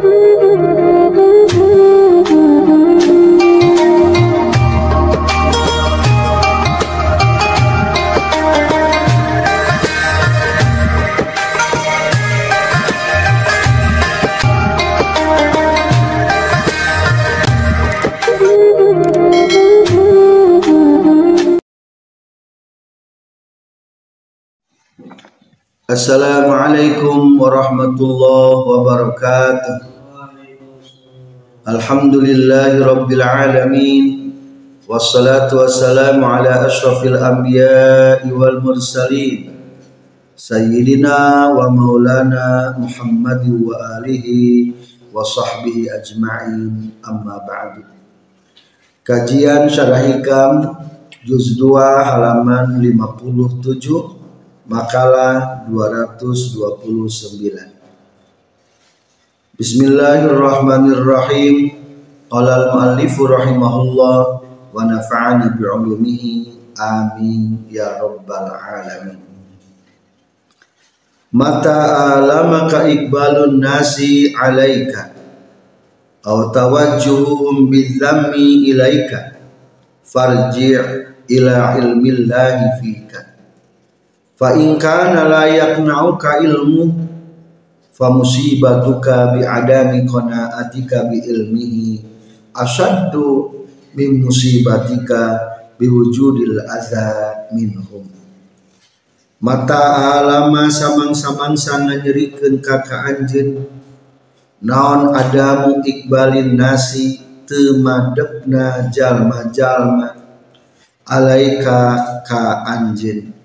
blue. Assalamualaikum warahmatullahi wabarakatuh. Alhamdulillahi rabbil alamin. Wassalatu wassalamu ala ashrafil anbiya'i wal mursalin. Sayyidina wa maulana Muhammad wa alihi wa sahbihi ajma'in. Amma ba'du. Kajian Syarah Hikam Juz 2 halaman 57 Makalah 229 Bismillahirrahmanirrahim. Qala al-muallif rahimahullah wa nafa'ani bi'ulumihi. Amin ya rabbal alamin. Mata alamaka ikbalun nasi alaika? Aw tawajjuhum bidzammi ilaika? Farji' ila ilmillahi fika fa in kana la yaqna'uka ilmu fa musibatuka bi adami qana'atika bi ilmihi asaddu min musibatika bi wujudil adza minhum. Mata alama samang-samang sana nyerikeun ka anjeun. Naon adamu ikbalin nasi temadepna jalma-jalma. Alaika ka anjeun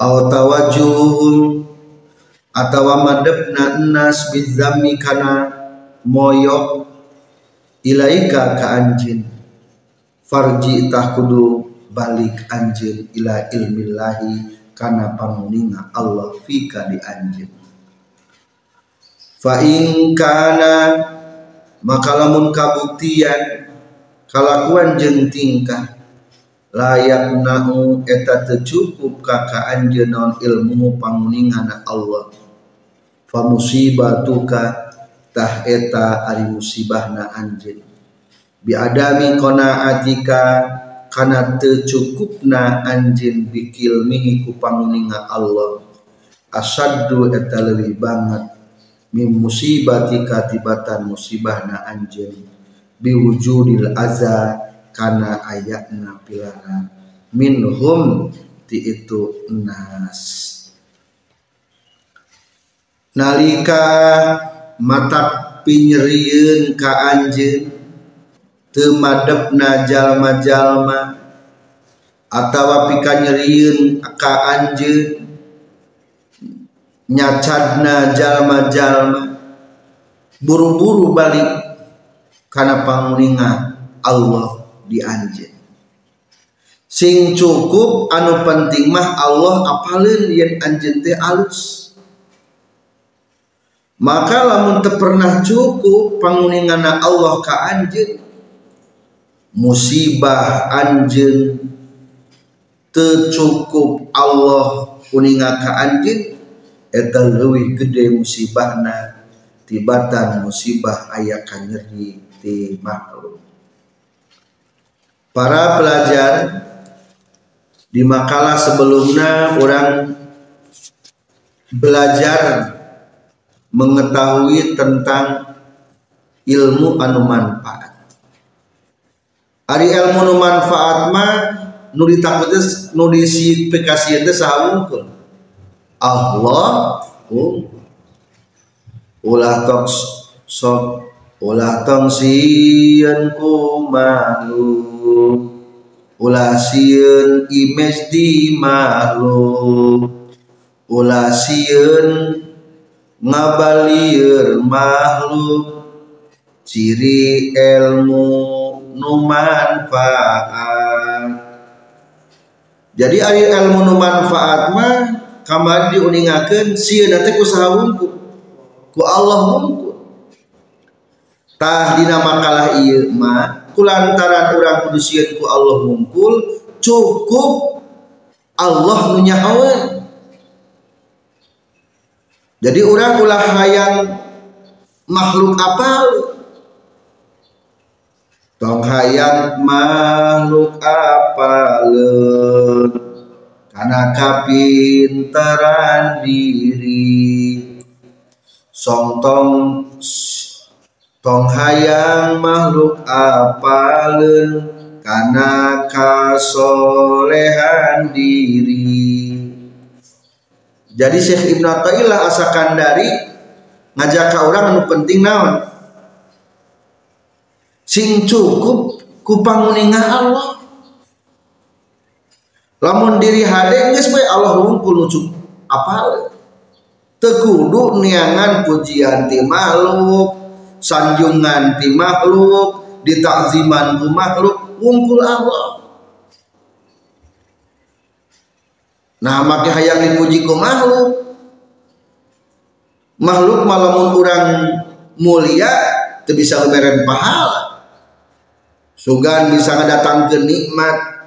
aw tawajuhum atawa madepna nas bizammi kana moyok ilaika ka anjin. Farji tah kudu balik anjin ila ilmillahi kana pamuninga Allah fika di anjin. Fa in kana maka lamun kabuktian kalakuan jeung tingkah layak nahu eta tercukup kaka anjeun naon ilmu panguningana Allah. Fa musibatuka tah eta ari musibahna anjeun bi adami qanaatika kana tercukupna anjeun bikilmihi ku panguninga Allah. Asaddu eta leuwih banget min musibatika tibatan musibahna anjeun biwujudil azab kana ayatna pilana minhum ti itu nas. Nalika mata pinyerieun ka anjeun teu madepna jalma-jalma atawa pikanyerieun ka anjeun nyacadna jalma-jalma buru-buru balik karena panguninga Allah di anjeun sing cukup anu penting mah Allah apalin yang anjeun teh alus. Maka lamun teu pernah cukup panguningana Allah ka anjeun musibah anjeun teu cukup Allah kuninga ka anjeun eta leuwih gede musibahna tibatan musibah aya kanyeri ti makhluk para pelajar di makalah sebelumnya orang belajar mengetahui tentang ilmu anu manfaat. Ari ilmu anu manfaat mah nu ditakutnya nu disipikasi teh saha Allah unggul. Ulah tok sok ulah tong sieun kumalu ulah sieun image di makhluk ulah sieun ngabalieur makhluk ciri ilmu nu manfaat jadi ari ilmu nu manfaat mah kamari diuningakeun sieun teh ku saha ku Allah wungkul tah dina makalah ieu mah kulantaran urang kudu ku Allah mungkul cukup Allah nu jadi urang ulah hayang makhluk apa tong hayang makhluk apa karena kapintaran diri. Song tong hayang makhluk apa karena kasolehan diri. Jadi Syekh Ibn Atta'illah asakan dari ngajak ke orang anu penting naon? Sing cukup kupanguningan Allah. Lamun diri hade geus Allah wungkul cukup apa tekudu niangan pujian ti makhluk sanjungan ti makhluk ditakziman ku makhluk wungkul Allah. Nah maka hayang dipuji ku makhluk. Makhluk malamun kurang mulia itu bisa memberikan pahala. Sugan bisa datang ke nikmat.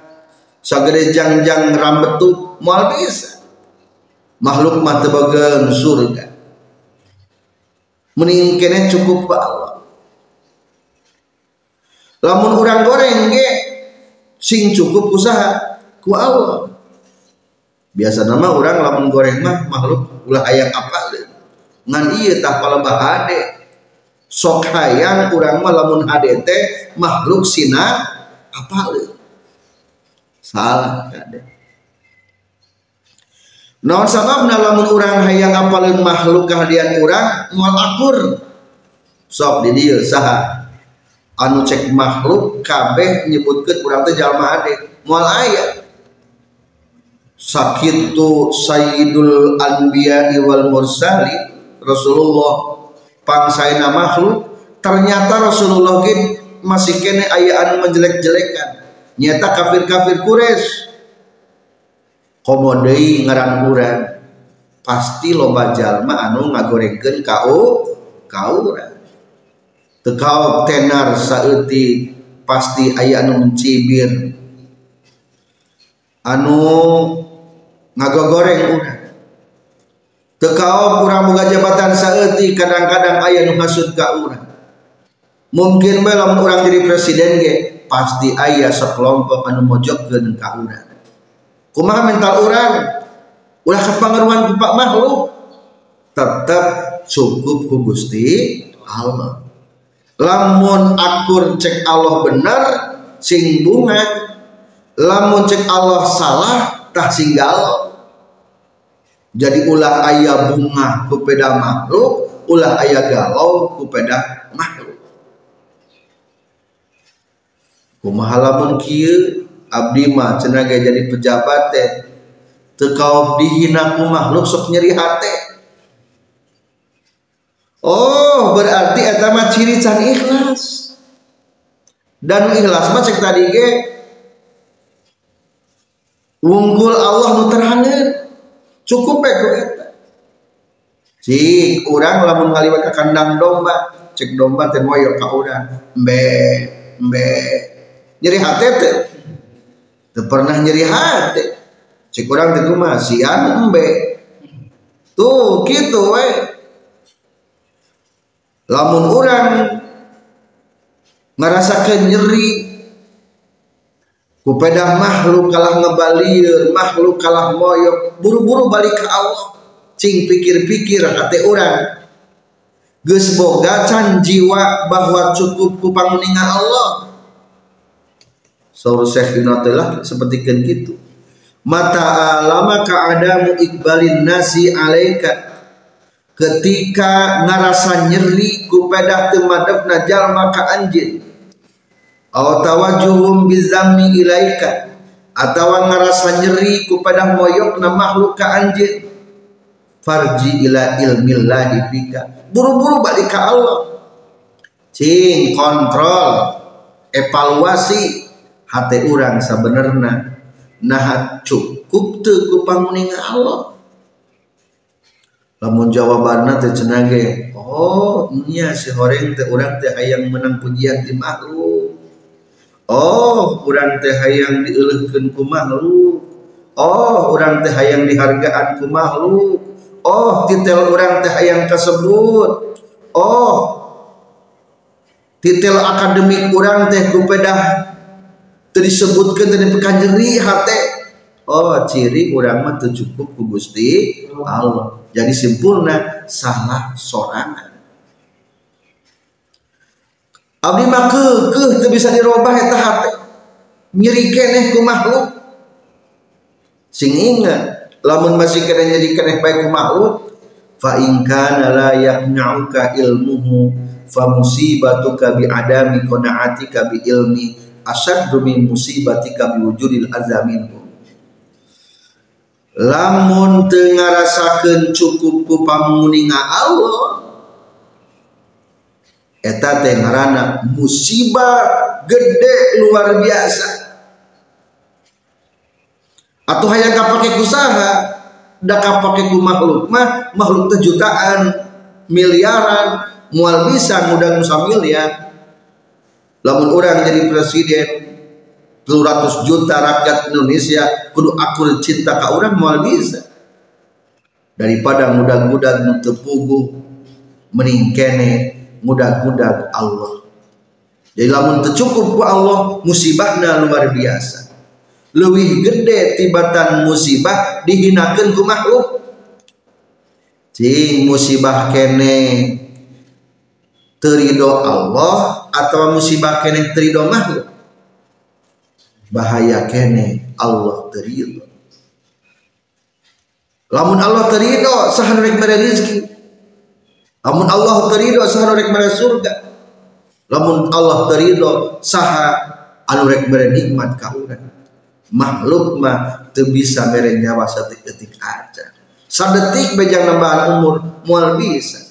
Sagede jangjang rambetuk mual bisa. Makhluk mah tebagan surga meningkene cukup ke Allah lamun orang goreng ge sing cukup usaha ku Allah. Biasa nama orang lamun goreng mah makhluk ulah ayam apa ngan iya tah palembah hade sok hayang urang mah lamun hade makhluk sina apa salah kade Naon sababna lamun urang hayang apalin makhluk kehadian urang? Moal akur. Sok di dieu saha. Anu cek makhluk kabeh nyebutkeun urang teh jalma hade. Moal aya. Sakitu sayyidul anbiya wal mursali Rasulullah pangsaina makhluk ternyata Rasulullah masih kene aya anu menjelek-jelekan. Nyata kafir-kafir Quraisy komodei urang pasti loba jalma anu ngagorengkeun kau kaura tekau tenar saeutik pasti aya anu mencibir. Anu ngagogoreng urang. Tekau kurang boga jabatan saeutik kadang-kadang aya nu hasud ka urang. Mungkin bae lamun urang jadi presiden ge pasti aya sekelompok anu mojokkeun ka urang kumaha mental urang? Ulah kepangaruhan ku pak makhluk tetap cukup ku Gusti Allah lamun akur cek Allah bener sing bunga. Lamun cek Allah salah tah singgal. Jadi ulah ayah bunga kupeda makhluk ulah ayah galau kupeda makhluk. Kumaha lamun kieu abdi mah cenah jadi pejabat teh. Teu dihina ku makhluk sok nyeri hate oh berarti eta mah ciri can ikhlas. Dan ikhlas mah cek tadi ge wungkul Allah nu terhangeun cukup ya ku eta. Cik urang lamun ngaliwat ka kandang domba cek domba teh moyo ka urang. Mbe mbe. Nyeri hati teh teu pernah nyeri hati cek urang teh kumaha sian mbe tuh gitu we lamun urang ngerasakan nyeri Kupeda makhluk kalah ngebalir, makhluk kalah moyok, buru-buru balik ke Allah. Cing pikir-pikir hati orang. Gus boga can jiwa bahwa cukup ku panguningan Allah. Saur Syekh Dinatelah seperti kan gitu. Mata alama kaadamu ikbalin nasi alaika. Ketika ngarasa nyeri ku pedah temadep najal maka anjir aw tawajuhum bizammi ilaika. Atau ngerasa nyeri kepada moyok na makhluk ka anjir farji ila ilmillahi fika. Buru-buru balik ke Allah. Cing kontrol. Evaluasi hati orang sebenarnya nah cukup tuh ku panguningan Allah. Lamun jawabannya teh cenage oh iya si horeng teh orang teh hayang menang pujian di makhluk Oh kurang teh hayang dielehkeun ku makhluk Oh orang teh hayang dihargaan ku makhluk Oh titel orang teh hayang kasebut. Oh titel akademik kurang teh kupedah disebutkan dari pekan nyeri hati. Oh ciri orang mah cukup ku Gusti Allah. Jadi simpulnya salah sorangan. Abdi mah kekeh teu bisa dirubah eta hati. Nyeri keneh ku makhluk. Sing ingat lamun masih kena nyeri keneh baik ku makhluk fa in kana la yaqna'uka ilmuhu fa musibatuka bi adami qana'atika bi ilmi asyaddu min musibatika bi wujudil azamin lamun teu ngarasakeun cukup ku pamuninga Allah eta teh ngaranna musibah gede luar biasa. Atau hayang kapake kusaha da kapake ku makhluk mah makhluk teh jutaan miliaran mual bisa mudah nusa miliar lamun orang jadi presiden 200 juta rakyat Indonesia kudu akul cinta ka orang moal bisa. Daripada mudah-mudah tepugu meningkene mudah-mudah Allah. Jadi lamun tercukup ku Allah musibahna luar biasa. Lebih gede tibatan musibah dihinakan ku makhluk. Cing musibah kene terido Allah atau musibah kene terido makhluk bahaya kene Allah terido lamun Allah terido sahan rek mere rezeki lamun Allah terido sahan rek mere surga. Lamun Allah terido saha anu rek mere nikmat ka urang makhluk mah teu bisa mere nyawa sadetik aja. Sadetik bejang nambahan umur moal bisa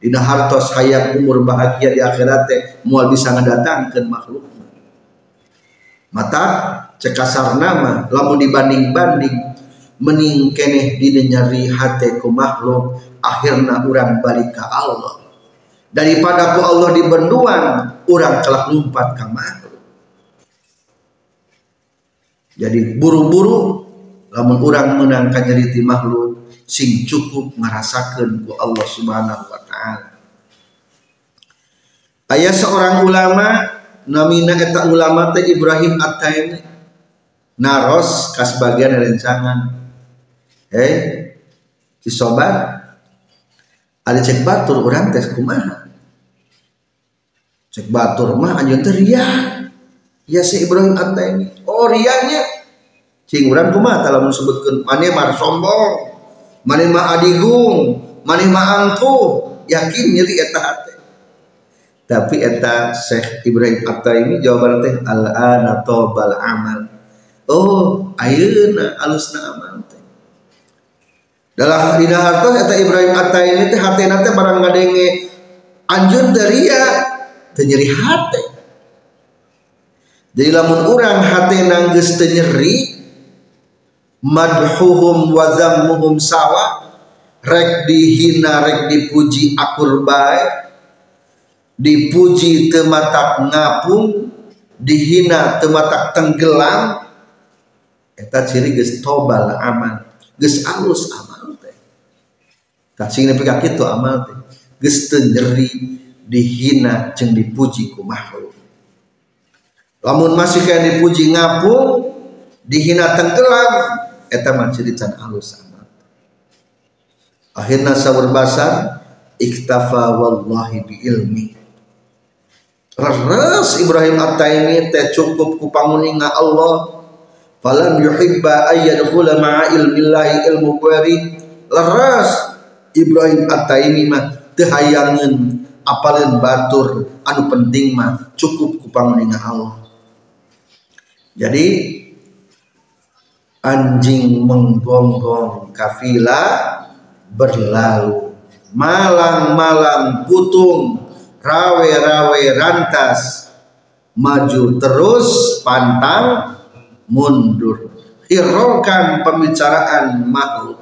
dina hartos hayat umur bahagia di akhirat teh moal bisa ngadatangkeun makhluk. Mata cekasar nama lamun dibanding-banding mening keneh nyari hati ku makhluk akhirna urang balik ke Allah. Daripada ku Allah dibenduan urang telah lumpat ke makhluk. Jadi buru-buru lamun urang menang nyeriti makhluk sing cukup ngerasakan ku Allah subhanahu wa ta'ala ayah seorang ulama namina eta ulama teh Ibrahim At-Taimi. Naros kas bagian rencangan. Eh kisobat ada cek batur orang tes kumaha? Cek batur mah anjeun teh ria. Ya si Ibrahim At-Taimi. Oh rianya. Cing urang kumaha tah lamun sebutkeun? Maneh mah sombong maneh mah adigung maneh mah angkuh. Yakin nyeri eta hate tapi eta Syekh Ibrahim Atta ini jawaban teh al ana bal amal. Oh ayeuna alusna amal teh. Dalam dina hartos eta Ibrahim Atta ini teh hatena teh barang ngadenge anjun ria teh nyeri hate. Jadi lamun urang hatena geus teu nyeri madhuhum wa zammuhum sawa rek dihina rek dipuji akur bae dipuji tematak ngapung dihina tematak tenggelam. Eta ciri geus tobal aman geus alus amal teh. Tak signifika kitu amal teh. Geus nyeri dihina jeung dipuji ku makhluk. Lamun masih kayak dipuji ngapung dihina tenggelam eta mah ciri alus amal akhirna sawur basar iktafa wallahi bi ilmi Leres Ibrahim At-Taimi teh cukup ku panguninga Allah. Falam yuhibba ayyadkhula ma'a ilmillahi ilmu kuari. Leres Ibrahim At-Taimi mah teu hayangeun apalin batur anu penting mah cukup ku panguninga Allah. Jadi anjing menggonggong kafilah berlalu malang-malang putung rawe-rawe rantas. Maju terus pantang mundur. Hiraukan pembicaraan makhluk.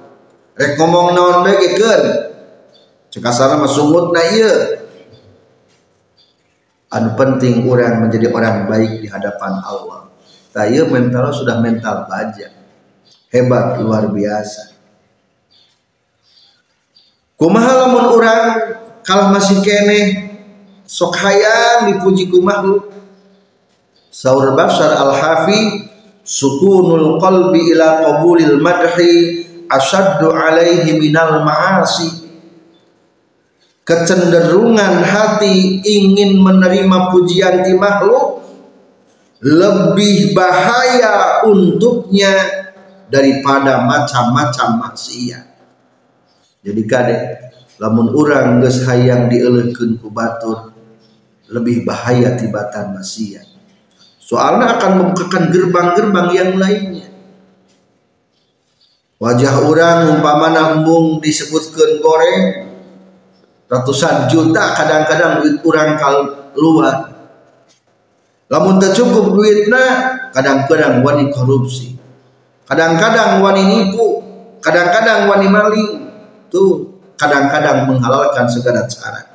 Rek ngomong naon bae keur cek asana mah sumutna ieu. Anu penting orang menjadi orang baik di hadapan Allah. Taya mental sudah mental baja. Hebat luar biasa. Kumaha lamun orang kalau masih kene sok hayang dipuji ku makhluk. Saur Basar Al-Hafi sukunul qalbi ila qabulil madhi asyaddu alaihi minal ma'asi. Kecenderungan hati ingin menerima pujian di makhluk lebih bahaya untuknya daripada macam-macam maksiat. Jadi kade lamun orang geus hayang dieleukeun ku batur lebih bahaya tibatan maksiat. Soalnya akan membukakan gerbang-gerbang yang lainnya. Wajah orang umpamana mung disebutkan goreng ratusan juta kadang-kadang duit orang keluar. Lamun tercukup duitnya kadang-kadang wani korupsi. Kadang-kadang wani nipu kadang-kadang wani maling. Tuh kadang-kadang menghalalkan segala cara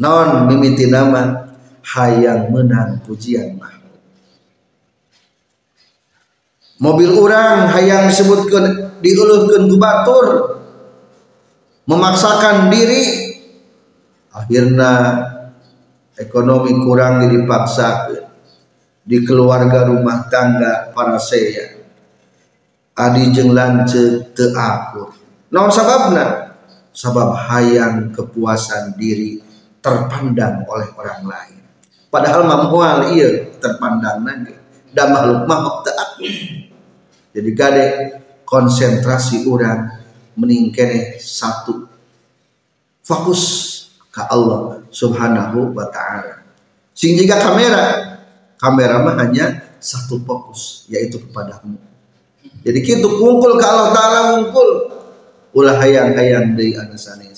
non mimiti nama hayang menang pujian makhluk mobil orang hayang disebutkan diulurkan ku batur memaksakan diri akhirnya ekonomi kurang dipaksa di keluarga rumah tangga para saya adi jeng lance non sababna sabab hayang kepuasan diri terpandang oleh orang lain. Padahal mamual iya terpandang nanti. Dan makhluk makhluk tak jadi kade konsentrasi orang meningkene satu. Fokus ke Allah subhanahu wa ta'ala. Sing jika kamera. Kamera mah hanya satu fokus yaitu kepadamu. Jadi kita kumpul ke Allah ta'ala kumpul. Ulah hayang-hayang dari anasanis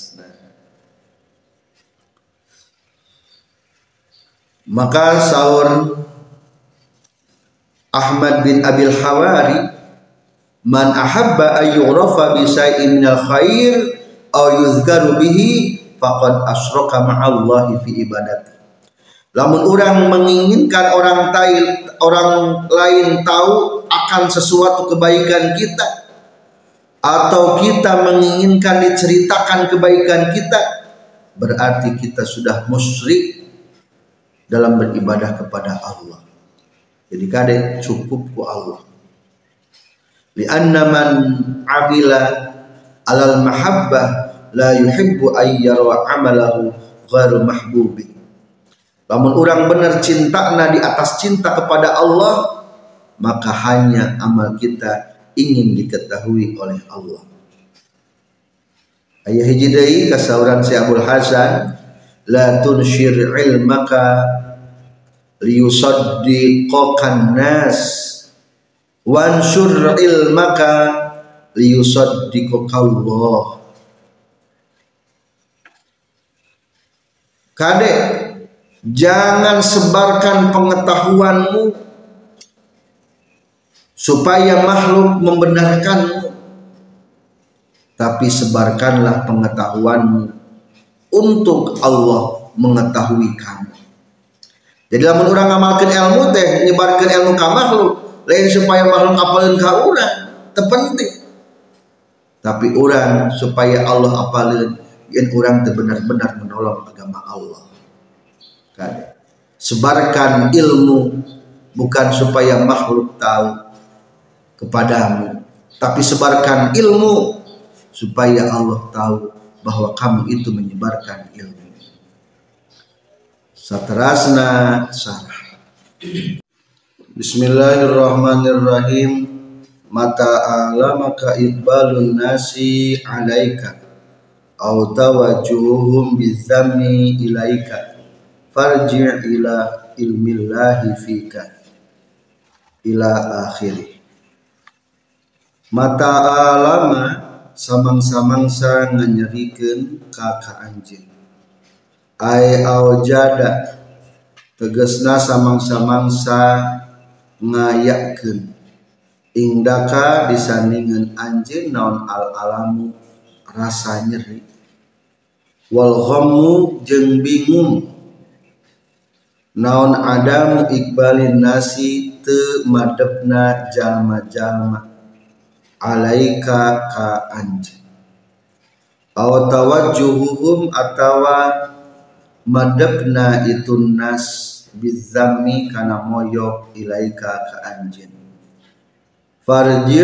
Maka sahur Ahmad bin Abil Hawari Man ahabba ayyurafa bi syai'in minal khair aw yuzkaru bihi faqad asyraka ma'allahi fi ibadati. Lamun orang menginginkan orang tail, orang lain tahu akan sesuatu kebaikan kita atau kita menginginkan diceritakan kebaikan kita berarti kita sudah musyrik dalam beribadah kepada Allah. Jadi kade cukup ku Allah. Lianna man amila alal mahabbah la yuhibbu ayyara amalahu ghairu mahbubi. Lamun orang benar cinta di atas cinta kepada Allah, maka hanya amal kita ingin diketahui oleh Allah. Ayah hijidai kasauran si Abdul Hasan la tunshir ilmaka liyusaddiqakan nas. Wansur ilmaka liyusaddiqaka Allah Kade jangan sebarkan pengetahuanmu supaya makhluk membenarkanmu. Tapi sebarkanlah pengetahuanmu untuk Allah mengetahui kamu. Jadi lamun orang ngamalkan ilmu teh nyebarkan ilmu ka makhluk, lain supaya makhluk apalin ka urang, terpenting. Tapi orang supaya Allah apalin yang orang benar-benar menolong agama Allah. Kan? Sebarkan ilmu bukan supaya makhluk tahu kepadamu, tapi sebarkan ilmu supaya Allah tahu bahwa kamu itu menyebarkan ilmu. Satrasna sarah. Bismillahirrahmanirrahim. Mata alamaka iqbalun nasi alaika au tawajuhum bizami ilaika farji' ila ilmillahi fika ila akhirih mata alama samang-samangsa nganyerikeun ka ka anjeun ai aujada tegesna samang-samangsa ngayakeun. Indaka disandingan anjeun naon al alamu rasa nyeri. Wal ghammu jeung bingung. Naon adam ikbalin nasi te madepna jalma-jalma alaika ka anj. Aw tawajjuhuhum atawa madabna itu nas bizami kana moyok ilaika ka anjin. Farji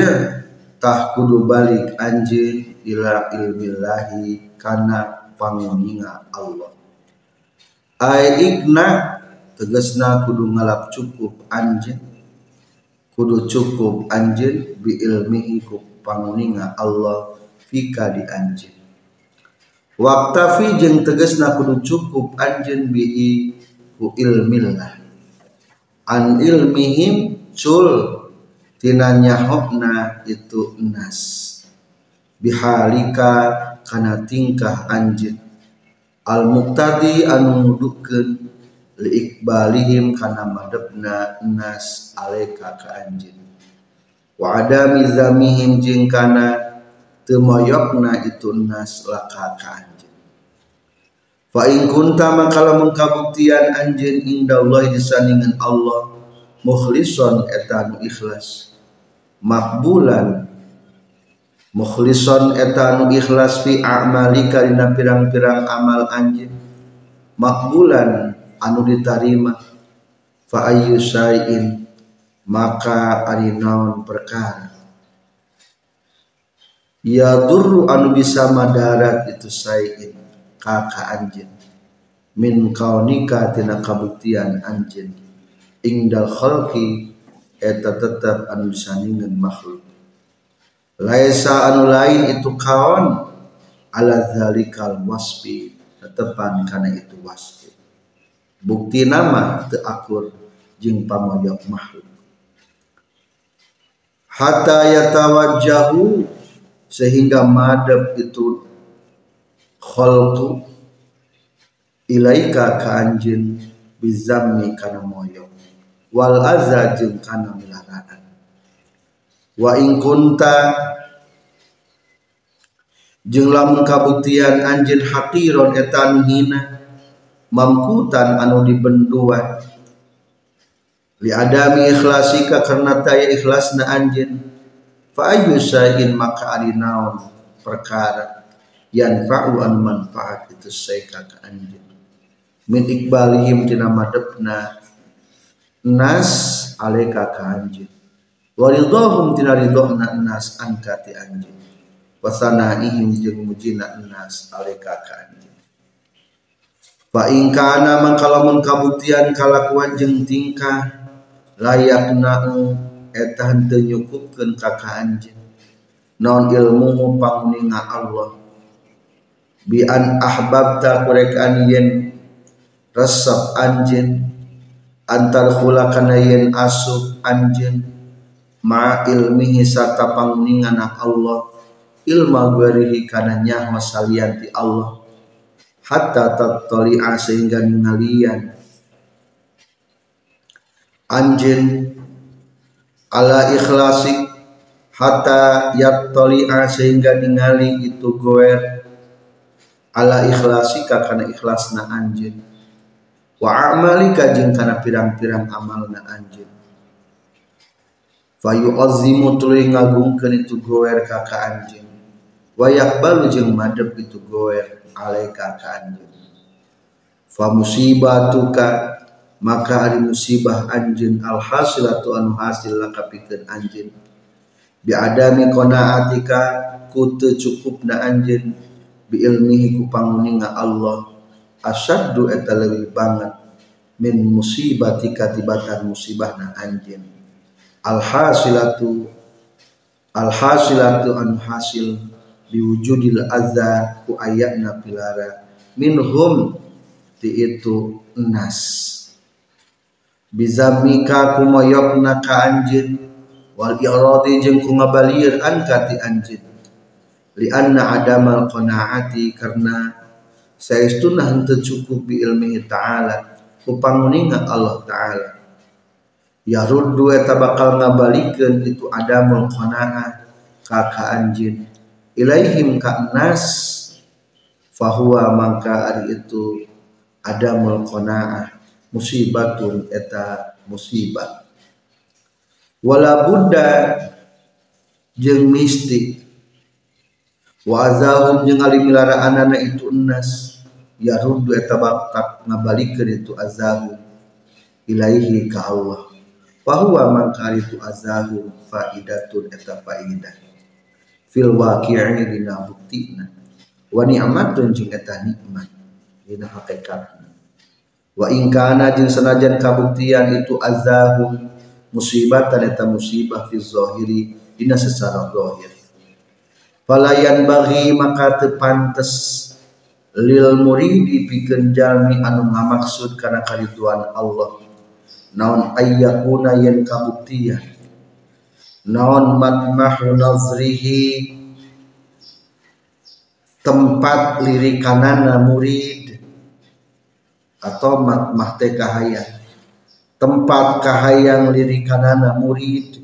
tah kudu balik anjin ila ilmillahi kana panguninga Allah. Ai ikna tegasna kudu ngalap cukup anjin kudu cukup anjin bi ilmihi ku panguninga Allah fika di anjin waktafi jeung tegasna kudu cukup anjin bihi ku ilmillah. An ilmihim cul tina nyahokna itu nas. Bihalika kana tingkah anjin al muqtadi anu nudukeun liikbalihim kana madepna nas aleka ka anjin wa adami zamihim jeung kana teu moyokna itu nas laka ka anjin fa in kunta maka lamun kabuktian anjeun indallahi disandingan Allah mukhlison eta nu ikhlas. Makbulan mukhlison eta nu ikhlas fi a'malika dina pirang-pirang amal anjeun makbulan anu diterima fa ayyu syai'in maka ari naon perkara. Ya durru anu bisa madarat itu syai'in kaka anjeun. Min kaunika tina kabuktian anjeun. Ingdal khalqi eta tetap anu disandingan makhluk. Laisa anu lain itu kawan ala zalikal wasfi tetepan kana itu wasfi bukti nama teakur jeng pamoyok makhluk. Hatta yatawajjahu sehingga madab itu khalqu ilaika ka anjin bizammi kana moyok wal azza jeung kana milaraan. Wa in kunta jeung lamun kabuktian anjeun haqiron etan hina mamkutan anu dibenduan li adami ikhlasika karena taya ikhlasna anjeun. Fa ayyu sayin maka ari naon perkara yanfa'u an manfaat itu saika ka anjeun. Min ikbalihim tina madepna nas aleka ka anjeun. Wa ridhahum tina ridhona nas angkati anjeun. Wa sanaihim jeung mujina nas aleka ka anjeun Fa in kana mangkalamun kabuktian kalakuan jeung tingkah layak na'u eta henteu nyukupkeun ka ka anjeun naon ilmu panguninga Allah. Bi an ahbabta kurek an yen resep anjeun antar khula kana yen asup anjeun ma ilmihi sarta panguningana Allah. Ilma guarihi kana nyaho salianti Allah hatta tattali'a sehingga ningalian anjin ala ikhlasi hatta yattali'a sehingga ningali itu goer. Ala ikhlasi kana ikhlasna anjin wa amalika jeung kana pirang-pirang amalna anjin fayu azimu tuluy ngagungkeun itu goer ka ka anjin wa yaqbalu jeung madep itu goer alaika ka anjeun fa musibatuka maka ari musibah anjeun alhasilatu anu hasil laka pikeun anjeun bi adami qanaatika ku teu cukupna anjeun bi ilmihi ku panguninga Allah. Asyaddu eta leuwih banget min musibatika tibatan musibahna anjeun alhasilatu alhasilatu anu hasil biwujudil azza ku ayatna pilara. Minhum ti itu nas. Bizamika ku moyokna ka anjeun wal iradi jeung ku ngabalieur an ka ti anjeun li anna adamal qanaati karena saestuna henteu cukup bi ilmi ta'ala ku panguninga Allah ta'ala. Ya ruddu eta bakal ngabalikeun itu adamul qanaah ka ka anjeun ilaihim ka'nas fahuwa mangka ari itu ada qanaah musibatun eta musibah wala budda jeung misti. Wa azahum jeung ali milaraan itu enas ya ruddu eta baktak ngabalikeun itu azahum ilaihi ka Allah. Fahuwa mangkar itu azahum faidatun eta faidah fil waqi'i dina buktina. Wa ni'matun jeung eta nikmat dina hakikatna. Wa in kana jeung sanajan kabuktian itu azahum musibatan eta musibah fi zahiri dina secara zahir. Falayan bagi maka tepantes lil muridi pikeun jalmi anu ngamaksud kana kariduan Allah. Naon ayyakuna yen kabuktian naon matmahu nazrihi. Tempat lirikanana murid. Atau matmah teh tempat kahayang lirikanana murid.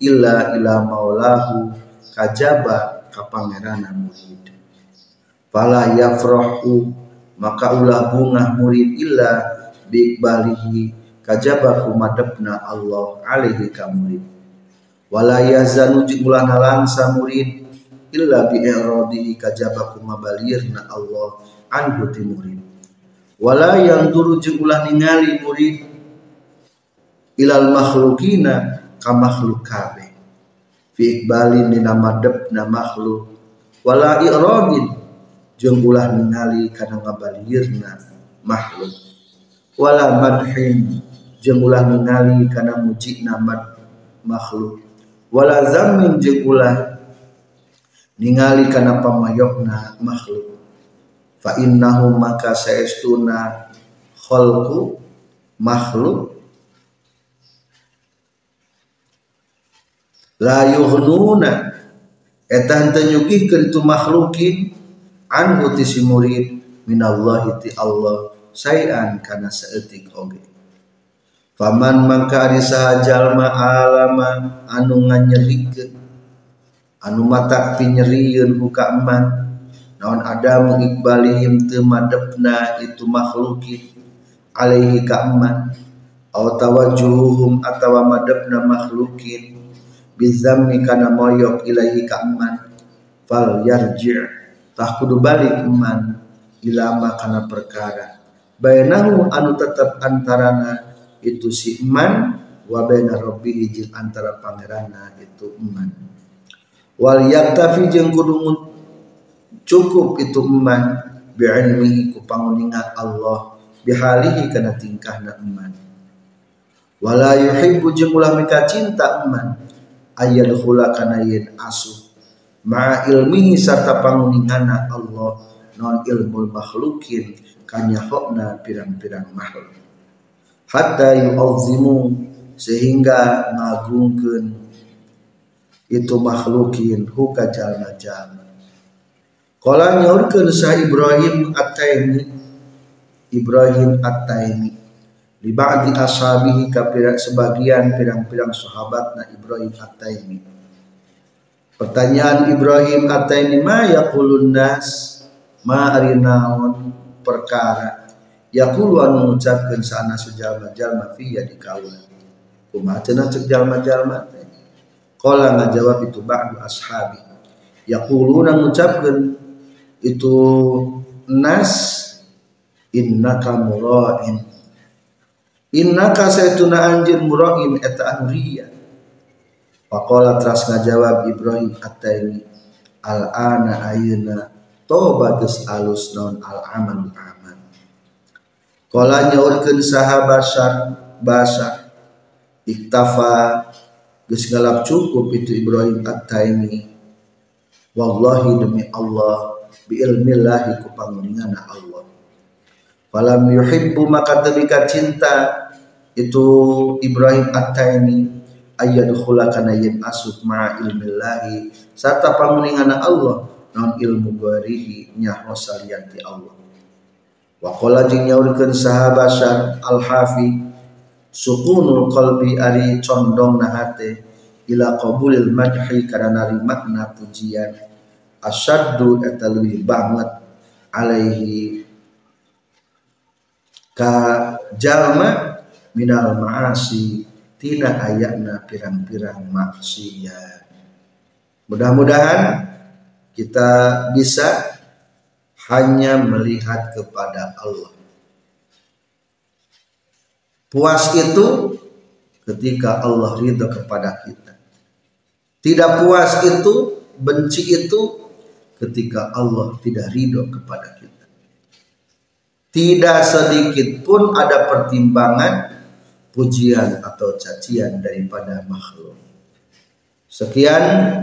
Illa ila maulahu kajaba kapangerana murid. Fala yafrahu maka ulah bunga murid illa biqbalihi kajaba kumadepna Allah alaihi ka murid wala yazanu ulah nalangsa murid illa bi iradihi kajaba Allah anhu ti murid. Wala yang duru ulah ningali murid ilal makhlukina ka makhluk kabeh fi ikbalin dina madepna makhluk. Wala iradin jeung ningali kana ngabalirna makhluk. Wala madhin jeung ulah ningali kana muji namat makhluk wala zamin jeung ulah ningali kana pamayokna makhluk. Fa innahu maka saestuna khalqu makhluk. La yuhnuna eta henteu nyugihkeun itu makhlukin anhu ti murid. Minallahi ti Allah sayan kana saeutik oge Paman mangka ari jalma alama anu nganyerikeun. Anu mata pinyerieun buka eman. Naon ada mengikbalihim teu madepna itu makhlukin alaihi ka eman. Aw tawajuhum atawa madepna makhlukin bizammi kana moyok ilahi ka eman. Fal yarji' tah kudu balik eman. Ilama kana perkara. Bainahu anu tetep antarana itu si iman wa baina rabbih jeung antara pangeranna itu iman. Wal yaktafi jeung kudu cukup itu iman bi ilmihi ku panguningan Allah bihalihi kana tingkahna iman. Wala yuhibbu jeung cinta iman ayat khula kana yen asu ma ilmihi sarta panguningana Allah non ilmu makhlukin kanya hokna pirang-pirang makhluk hatta yu'azzimu sehingga ngagungkeun itu makhlukin huka jalma-jalma Kala nyaurkeun sa Ibrahim At-Taimi Ibrahim At-Taimi di ba'di ashabihi ka sebagian pirang-pirang sahabatna Ibrahim At-Taimi. Pertanyaan Ibrahim At-Taimi ma yaqulun nas? Ma arinaun? Perkara yaqulu anu ngucapkeun sana sujalma jalma fiya di kaula kumaha cenah cek jalma-jalma teh qala ngajawab itu ba'du ashabi. Yaquluna ngucapkeun itu nas innaka mura'in. Innaka saytuna anjir mura'in eta anu riya faqala teras ngajawab Ibrahim at-Taimi al-ana ayeuna toba geus alus naon al-amal Kala nyaurkeun saha basar basar. Iktafa geus galap cukup itu Ibrahim At-Taimi. Wallahi demi Allah bi ilmillahi ku panguninganna Allah. Falam yuhibbu maka tebika cinta itu Ibrahim At-Taimi ayyadkhula kana asuk ma ilmillahi sarta panguninganna Allah. Non ilmu garihi nyaho salianti Allah wa qala jeung nyaurkeun sahabasan al hafi sukunul qalbi ari condong na hate ila qabulil madhi karena makna pujian. Asyaddu eta leuwih banget alaihi ka jalma minal ma'asi tina ayatna pirang-pirang maksiat. Mudah-mudahan kita bisa hanya melihat kepada Allah. Puas itu ketika Allah ridho kepada kita. Tidak puas itu, benci itu ketika Allah tidak ridho kepada kita. Tidak sedikit pun ada pertimbangan pujian atau cacian daripada makhluk. Sekian